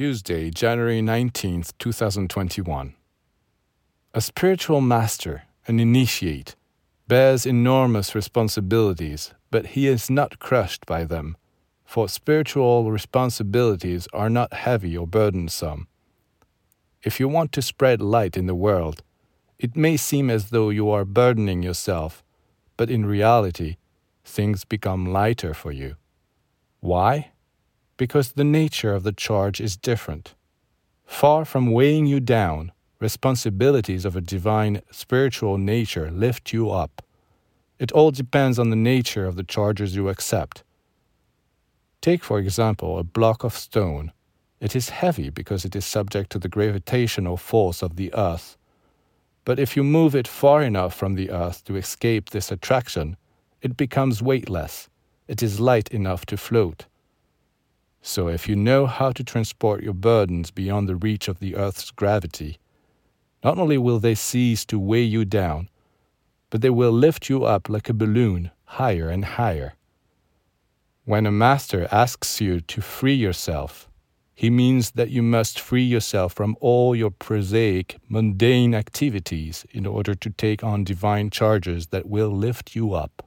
Tuesday, January 19th, 2021. A spiritual master, an initiate, bears enormous responsibilities, but he is not crushed by them, for spiritual responsibilities are not heavy or burdensome. If you want to spread light in the world, it may seem as though you are burdening yourself, but in reality, things become lighter for you. Why? Because the nature of the charge is different. Far from weighing you down, responsibilities of a divine spiritual nature lift you up. It all depends on the nature of the charges you accept. Take, for example, a block of stone. It is heavy because it is subject to the gravitational force of the earth. But if you move it far enough from the earth to escape this attraction, it becomes weightless. It is light enough to float. So, if you know how to transport your burdens beyond the reach of the earth's gravity, not only will they cease to weigh you down, but they will lift you up like a balloon higher and higher. When a master asks you to free yourself, he means that you must free yourself from all your prosaic, mundane activities in order to take on divine charges that will lift you up.